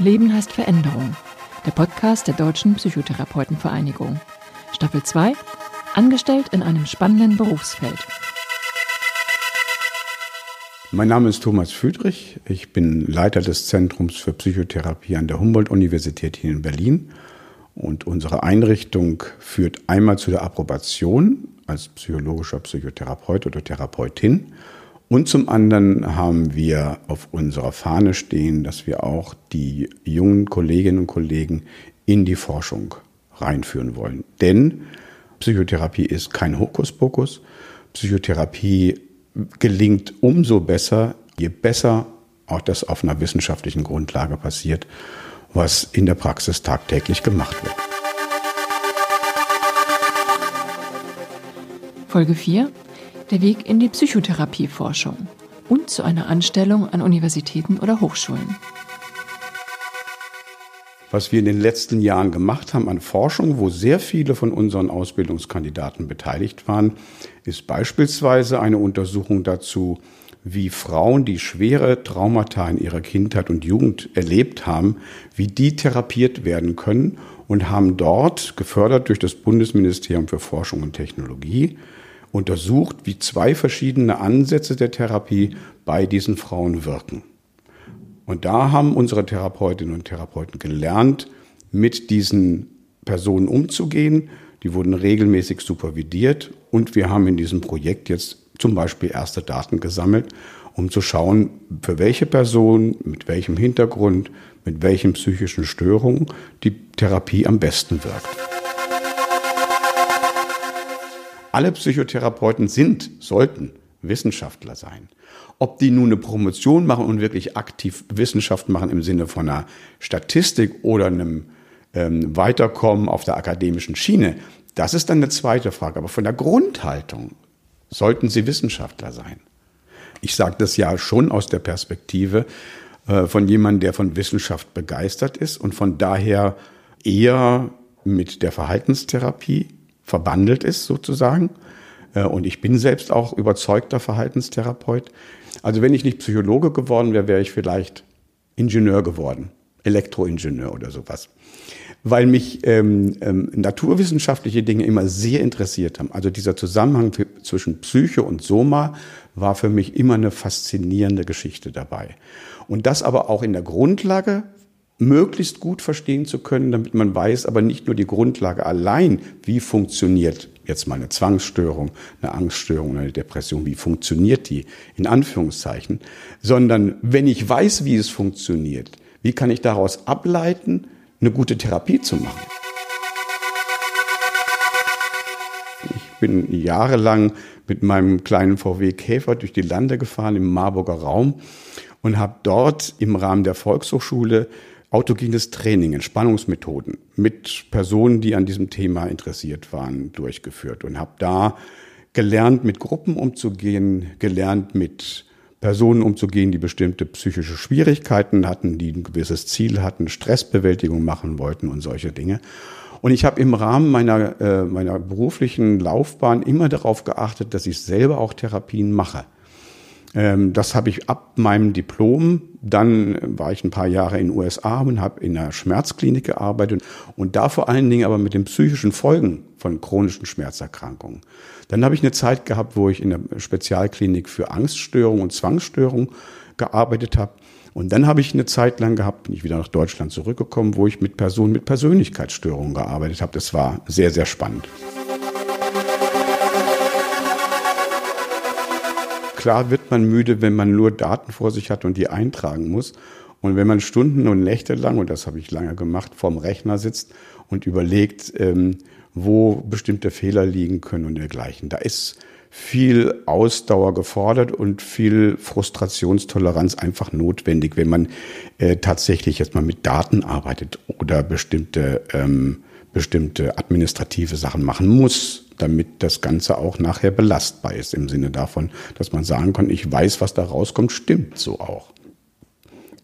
Leben heißt Veränderung. Der Podcast der Deutschen Psychotherapeutenvereinigung. Staffel 2. Angestellt in einem spannenden Berufsfeld. Mein Name ist Thomas Füdrich. Ich bin Leiter des Zentrums für Psychotherapie an der Humboldt-Universität hier in Berlin. Und unsere Einrichtung führt einmal zu der Approbation als psychologischer Psychotherapeut oder Therapeutin und zum anderen haben wir auf unserer Fahne stehen, dass wir auch die jungen Kolleginnen und Kollegen in die Forschung reinführen wollen. Denn Psychotherapie ist kein Hokuspokus. Psychotherapie gelingt umso besser, je besser auch das auf einer wissenschaftlichen Grundlage passiert, was in der Praxis tagtäglich gemacht wird. Folge 4 der Weg in die Psychotherapieforschung und zu einer Anstellung an Universitäten oder Hochschulen. Was wir in den letzten Jahren gemacht haben an Forschung, wo sehr viele von unseren Ausbildungskandidaten beteiligt waren, ist beispielsweise eine Untersuchung dazu, wie Frauen, die schwere Traumata in ihrer Kindheit und Jugend erlebt haben, wie die therapiert werden können und haben dort, gefördert durch das Bundesministerium für Forschung und Technologie, untersucht, wie zwei verschiedene Ansätze der Therapie bei diesen Frauen wirken. Und da haben unsere Therapeutinnen und Therapeuten gelernt, mit diesen Personen umzugehen. Die wurden regelmäßig supervidiert und wir haben in diesem Projekt jetzt zum Beispiel erste Daten gesammelt, um zu schauen, für welche Person, mit welchem Hintergrund, mit welchen psychischen Störungen die Therapie am besten wirkt alle Psychotherapeuten sind, sollten Wissenschaftler sein. Ob die nun eine Promotion machen und wirklich aktiv Wissenschaft machen im Sinne von einer Statistik oder einem ähm, Weiterkommen auf der akademischen Schiene, das ist dann eine zweite Frage. Aber von der Grundhaltung sollten sie Wissenschaftler sein. Ich sage das ja schon aus der Perspektive äh, von jemandem, der von Wissenschaft begeistert ist und von daher eher mit der Verhaltenstherapie verbandelt ist sozusagen. Äh, und ich bin selbst auch überzeugter Verhaltenstherapeut. Also wenn ich nicht Psychologe geworden wäre, wäre ich vielleicht Ingenieur geworden, Elektroingenieur oder sowas. Weil mich ähm, ähm, naturwissenschaftliche Dinge immer sehr interessiert haben. Also dieser Zusammenhang zwischen Psyche und Soma war für mich immer eine faszinierende Geschichte dabei. Und das aber auch in der Grundlage möglichst gut verstehen zu können, damit man weiß, aber nicht nur die Grundlage allein, wie funktioniert jetzt mal eine Zwangsstörung, eine Angststörung, eine Depression, wie funktioniert die in Anführungszeichen, sondern wenn ich weiß, wie es funktioniert, wie kann ich daraus ableiten, eine gute Therapie zu machen. Ich bin jahrelang mit meinem kleinen VW Käfer durch die Lande gefahren im Marburger Raum und habe dort im Rahmen der Volkshochschule autogenes Training, Entspannungsmethoden mit Personen, die an diesem Thema interessiert waren, durchgeführt und habe da gelernt, mit Gruppen umzugehen, gelernt, mit Personen umzugehen, die bestimmte psychische Schwierigkeiten hatten, die ein gewisses Ziel hatten, Stressbewältigung machen wollten und solche Dinge. Und ich habe im Rahmen meiner, äh, meiner beruflichen Laufbahn immer darauf geachtet, dass ich selber auch Therapien mache. Ähm, das habe ich ab meinem Diplom. Dann war ich ein paar Jahre in den USA und habe in einer Schmerzklinik gearbeitet und da vor allen Dingen aber mit den psychischen Folgen von chronischen Schmerzerkrankungen. Dann habe ich eine Zeit gehabt, wo ich in der Spezialklinik für Angststörung und Zwangsstörung gearbeitet habe. Und dann habe ich eine Zeit lang gehabt, bin ich wieder nach Deutschland zurückgekommen, wo ich mit Personen mit Persönlichkeitsstörungen gearbeitet habe. Das war sehr, sehr spannend. Klar wird man müde, wenn man nur Daten vor sich hat und die eintragen muss. Und wenn man Stunden und Nächte lang, und das habe ich lange gemacht, vorm Rechner sitzt und überlegt, ähm, wo bestimmte Fehler liegen können und dergleichen. Da ist viel Ausdauer gefordert und viel Frustrationstoleranz einfach notwendig, wenn man äh, tatsächlich jetzt mal mit Daten arbeitet oder bestimmte, ähm, bestimmte administrative Sachen machen muss damit das Ganze auch nachher belastbar ist, im Sinne davon, dass man sagen kann, ich weiß, was da rauskommt, stimmt so auch.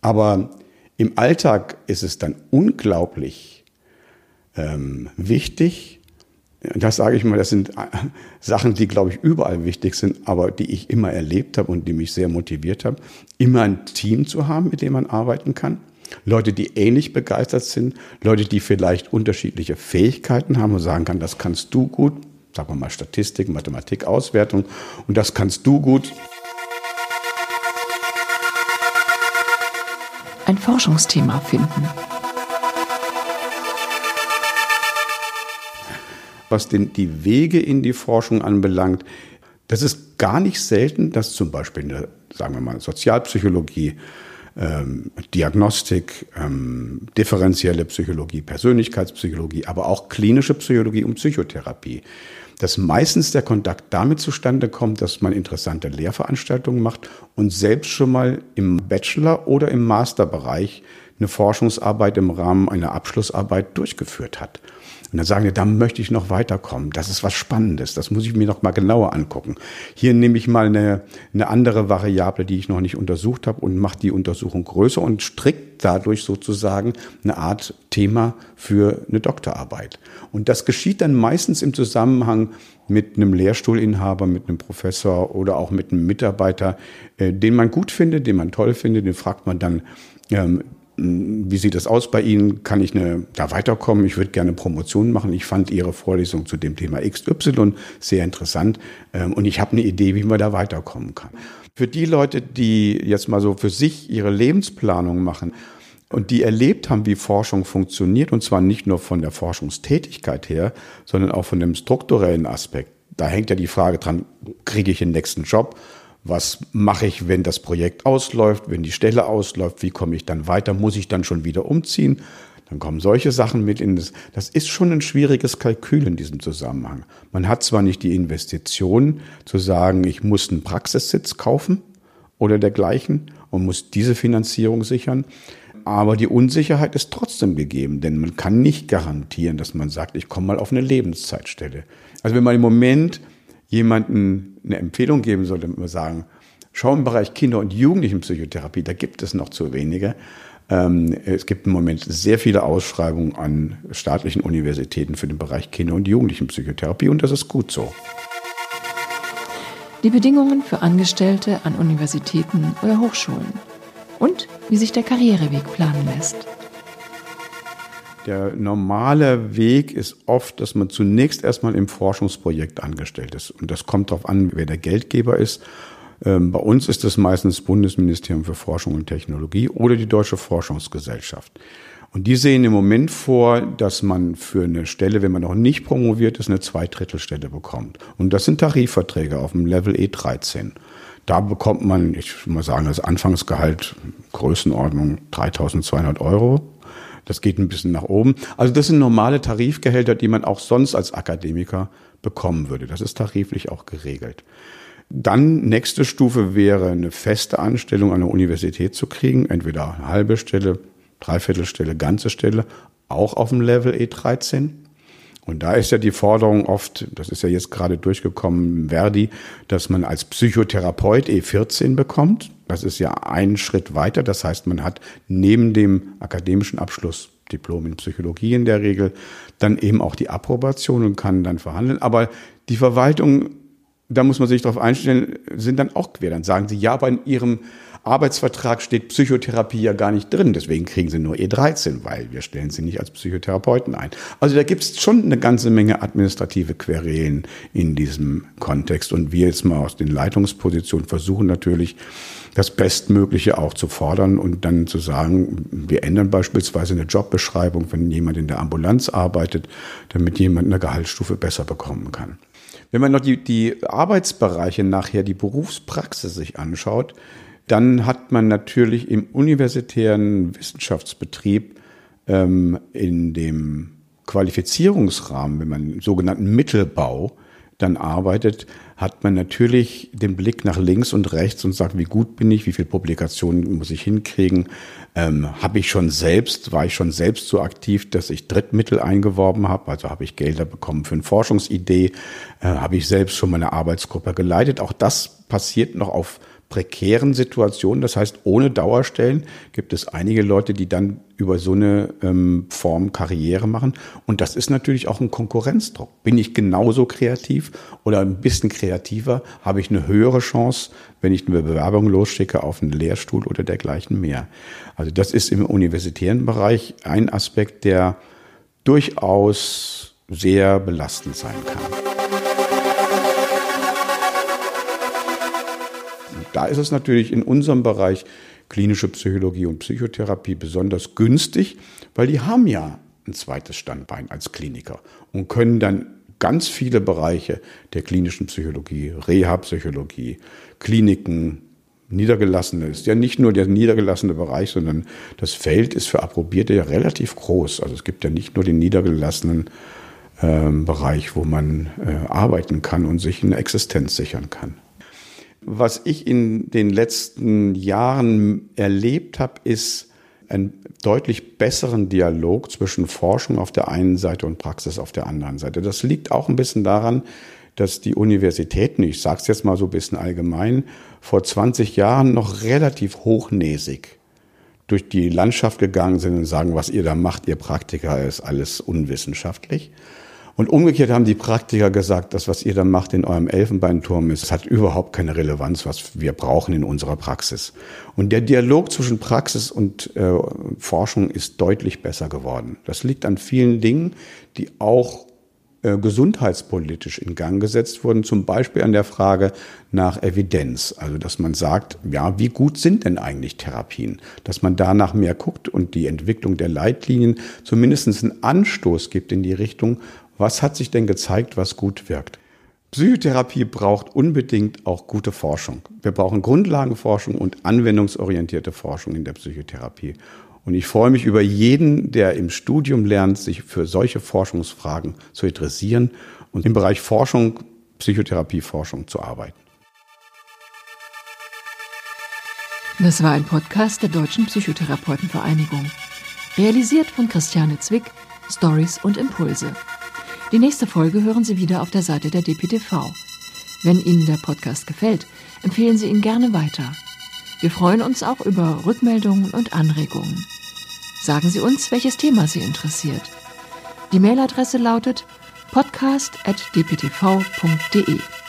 Aber im Alltag ist es dann unglaublich ähm, wichtig, das sage ich mal, das sind äh, Sachen, die, glaube ich, überall wichtig sind, aber die ich immer erlebt habe und die mich sehr motiviert haben, immer ein Team zu haben, mit dem man arbeiten kann. Leute, die ähnlich begeistert sind, Leute, die vielleicht unterschiedliche Fähigkeiten haben und sagen kann, das kannst du gut, sagen wir mal Statistik, Mathematik, Auswertung und das kannst du gut. Ein Forschungsthema finden. Was den, die Wege in die Forschung anbelangt, das ist gar nicht selten, dass zum Beispiel in der, sagen wir mal, Sozialpsychologie, ähm, Diagnostik, ähm, differenzielle Psychologie, Persönlichkeitspsychologie, aber auch klinische Psychologie und Psychotherapie, dass meistens der Kontakt damit zustande kommt, dass man interessante Lehrveranstaltungen macht und selbst schon mal im Bachelor- oder im Masterbereich eine Forschungsarbeit im Rahmen einer Abschlussarbeit durchgeführt hat. Und dann sagen die, da möchte ich noch weiterkommen. Das ist was Spannendes. Das muss ich mir noch mal genauer angucken. Hier nehme ich mal eine, eine andere Variable, die ich noch nicht untersucht habe und mache die Untersuchung größer und strickt dadurch sozusagen eine Art Thema für eine Doktorarbeit. Und das geschieht dann meistens im Zusammenhang mit einem Lehrstuhlinhaber, mit einem Professor oder auch mit einem Mitarbeiter, äh, den man gut findet, den man toll findet, den fragt man dann, ähm, wie sieht es aus bei Ihnen? Kann ich eine, da weiterkommen? Ich würde gerne Promotion machen. Ich fand Ihre Vorlesung zu dem Thema XY sehr interessant ähm, und ich habe eine Idee, wie man da weiterkommen kann. Für die Leute, die jetzt mal so für sich ihre Lebensplanung machen und die erlebt haben, wie Forschung funktioniert, und zwar nicht nur von der Forschungstätigkeit her, sondern auch von dem strukturellen Aspekt. Da hängt ja die Frage dran, kriege ich den nächsten Job? Was mache ich, wenn das Projekt ausläuft, wenn die Stelle ausläuft? Wie komme ich dann weiter? Muss ich dann schon wieder umziehen? Dann kommen solche Sachen mit in das. Das ist schon ein schwieriges Kalkül in diesem Zusammenhang. Man hat zwar nicht die Investition zu sagen, ich muss einen Praxissitz kaufen oder dergleichen und muss diese Finanzierung sichern. Aber die Unsicherheit ist trotzdem gegeben, denn man kann nicht garantieren, dass man sagt, ich komme mal auf eine Lebenszeitstelle. Also wenn man im Moment jemanden eine Empfehlung geben sollte, wir sagen, schau im Bereich Kinder- und Jugendlichenpsychotherapie, da gibt es noch zu wenige. Ähm, es gibt im Moment sehr viele Ausschreibungen an staatlichen Universitäten für den Bereich Kinder- und Jugendlichenpsychotherapie und das ist gut so. Die Bedingungen für Angestellte an Universitäten oder Hochschulen und wie sich der Karriereweg planen lässt. Der normale Weg ist oft, dass man zunächst erstmal im Forschungsprojekt angestellt ist. Und das kommt darauf an, wer der Geldgeber ist. Ähm, bei uns ist es meistens Bundesministerium für Forschung und Technologie oder die Deutsche Forschungsgesellschaft. Und die sehen im Moment vor, dass man für eine Stelle, wenn man noch nicht promoviert ist, eine Zweidrittelstelle bekommt. Und das sind Tarifverträge auf dem Level E13. Da bekommt man, ich würde mal sagen, das Anfangsgehalt Größenordnung 3200 Euro das geht ein bisschen nach oben. Also das sind normale Tarifgehälter, die man auch sonst als Akademiker bekommen würde. Das ist tariflich auch geregelt. Dann nächste Stufe wäre eine feste Anstellung an der Universität zu kriegen, entweder eine halbe Stelle, Dreiviertelstelle, ganze Stelle, auch auf dem Level E13. Und da ist ja die Forderung oft, das ist ja jetzt gerade durchgekommen, Verdi, dass man als Psychotherapeut E14 bekommt. Das ist ja ein Schritt weiter. Das heißt, man hat neben dem akademischen Abschluss Diplom in Psychologie in der Regel, dann eben auch die Approbation und kann dann verhandeln. Aber die Verwaltung, da muss man sich darauf einstellen, sind dann auch quer. Dann sagen sie, ja, aber in ihrem Arbeitsvertrag steht Psychotherapie ja gar nicht drin. Deswegen kriegen sie nur E13, weil wir stellen sie nicht als Psychotherapeuten ein. Also da gibt es schon eine ganze Menge administrative Querelen in diesem Kontext. Und wir jetzt mal aus den Leitungspositionen versuchen natürlich, das Bestmögliche auch zu fordern und dann zu sagen, wir ändern beispielsweise eine Jobbeschreibung, wenn jemand in der Ambulanz arbeitet, damit jemand eine Gehaltsstufe besser bekommen kann. Wenn man noch die, die Arbeitsbereiche nachher, die Berufspraxis sich anschaut, dann hat man natürlich im universitären Wissenschaftsbetrieb ähm, in dem Qualifizierungsrahmen, wenn man im sogenannten Mittelbau dann arbeitet, hat man natürlich den Blick nach links und rechts und sagt, wie gut bin ich, wie viele Publikationen muss ich hinkriegen, ähm, habe ich schon selbst, war ich schon selbst so aktiv, dass ich Drittmittel eingeworben habe, also habe ich Gelder bekommen für eine Forschungsidee, äh, habe ich selbst schon meine Arbeitsgruppe geleitet. Auch das passiert noch auf prekären Situationen, das heißt ohne Dauerstellen, gibt es einige Leute, die dann über so eine ähm, Form Karriere machen. Und das ist natürlich auch ein Konkurrenzdruck. Bin ich genauso kreativ oder ein bisschen kreativer, habe ich eine höhere Chance, wenn ich eine Bewerbung losschicke auf einen Lehrstuhl oder dergleichen mehr. Also das ist im universitären Bereich ein Aspekt, der durchaus sehr belastend sein kann. Ist es natürlich in unserem Bereich klinische Psychologie und Psychotherapie besonders günstig, weil die haben ja ein zweites Standbein als Kliniker und können dann ganz viele Bereiche der klinischen Psychologie, Reha-Psychologie, Kliniken, Niedergelassene ist ja nicht nur der niedergelassene Bereich, sondern das Feld ist für Approbierte ja relativ groß. Also es gibt ja nicht nur den niedergelassenen äh, Bereich, wo man äh, arbeiten kann und sich eine Existenz sichern kann. Was ich in den letzten Jahren erlebt habe, ist einen deutlich besseren Dialog zwischen Forschung auf der einen Seite und Praxis auf der anderen Seite. Das liegt auch ein bisschen daran, dass die Universitäten, ich sage es jetzt mal so ein bisschen allgemein, vor 20 Jahren noch relativ hochnäsig durch die Landschaft gegangen sind und sagen, was ihr da macht, ihr Praktiker, ist alles unwissenschaftlich. Und umgekehrt haben die Praktiker gesagt, das, was ihr da macht in eurem Elfenbeinturm, ist, hat überhaupt keine Relevanz, was wir brauchen in unserer Praxis. Und der Dialog zwischen Praxis und äh, Forschung ist deutlich besser geworden. Das liegt an vielen Dingen, die auch äh, gesundheitspolitisch in Gang gesetzt wurden, zum Beispiel an der Frage nach Evidenz. Also, dass man sagt, ja, wie gut sind denn eigentlich Therapien? Dass man danach mehr guckt und die Entwicklung der Leitlinien zumindest einen Anstoß gibt in die Richtung, was hat sich denn gezeigt, was gut wirkt? Psychotherapie braucht unbedingt auch gute Forschung. Wir brauchen Grundlagenforschung und anwendungsorientierte Forschung in der Psychotherapie. Und ich freue mich über jeden, der im Studium lernt, sich für solche Forschungsfragen zu interessieren und im Bereich Forschung, Psychotherapieforschung zu arbeiten. Das war ein Podcast der Deutschen Psychotherapeutenvereinigung. Realisiert von Christiane Zwick, Stories und Impulse. Die nächste Folge hören Sie wieder auf der Seite der DPTV. Wenn Ihnen der Podcast gefällt, empfehlen Sie ihn gerne weiter. Wir freuen uns auch über Rückmeldungen und Anregungen. Sagen Sie uns, welches Thema Sie interessiert. Die Mailadresse lautet podcast.dptv.de.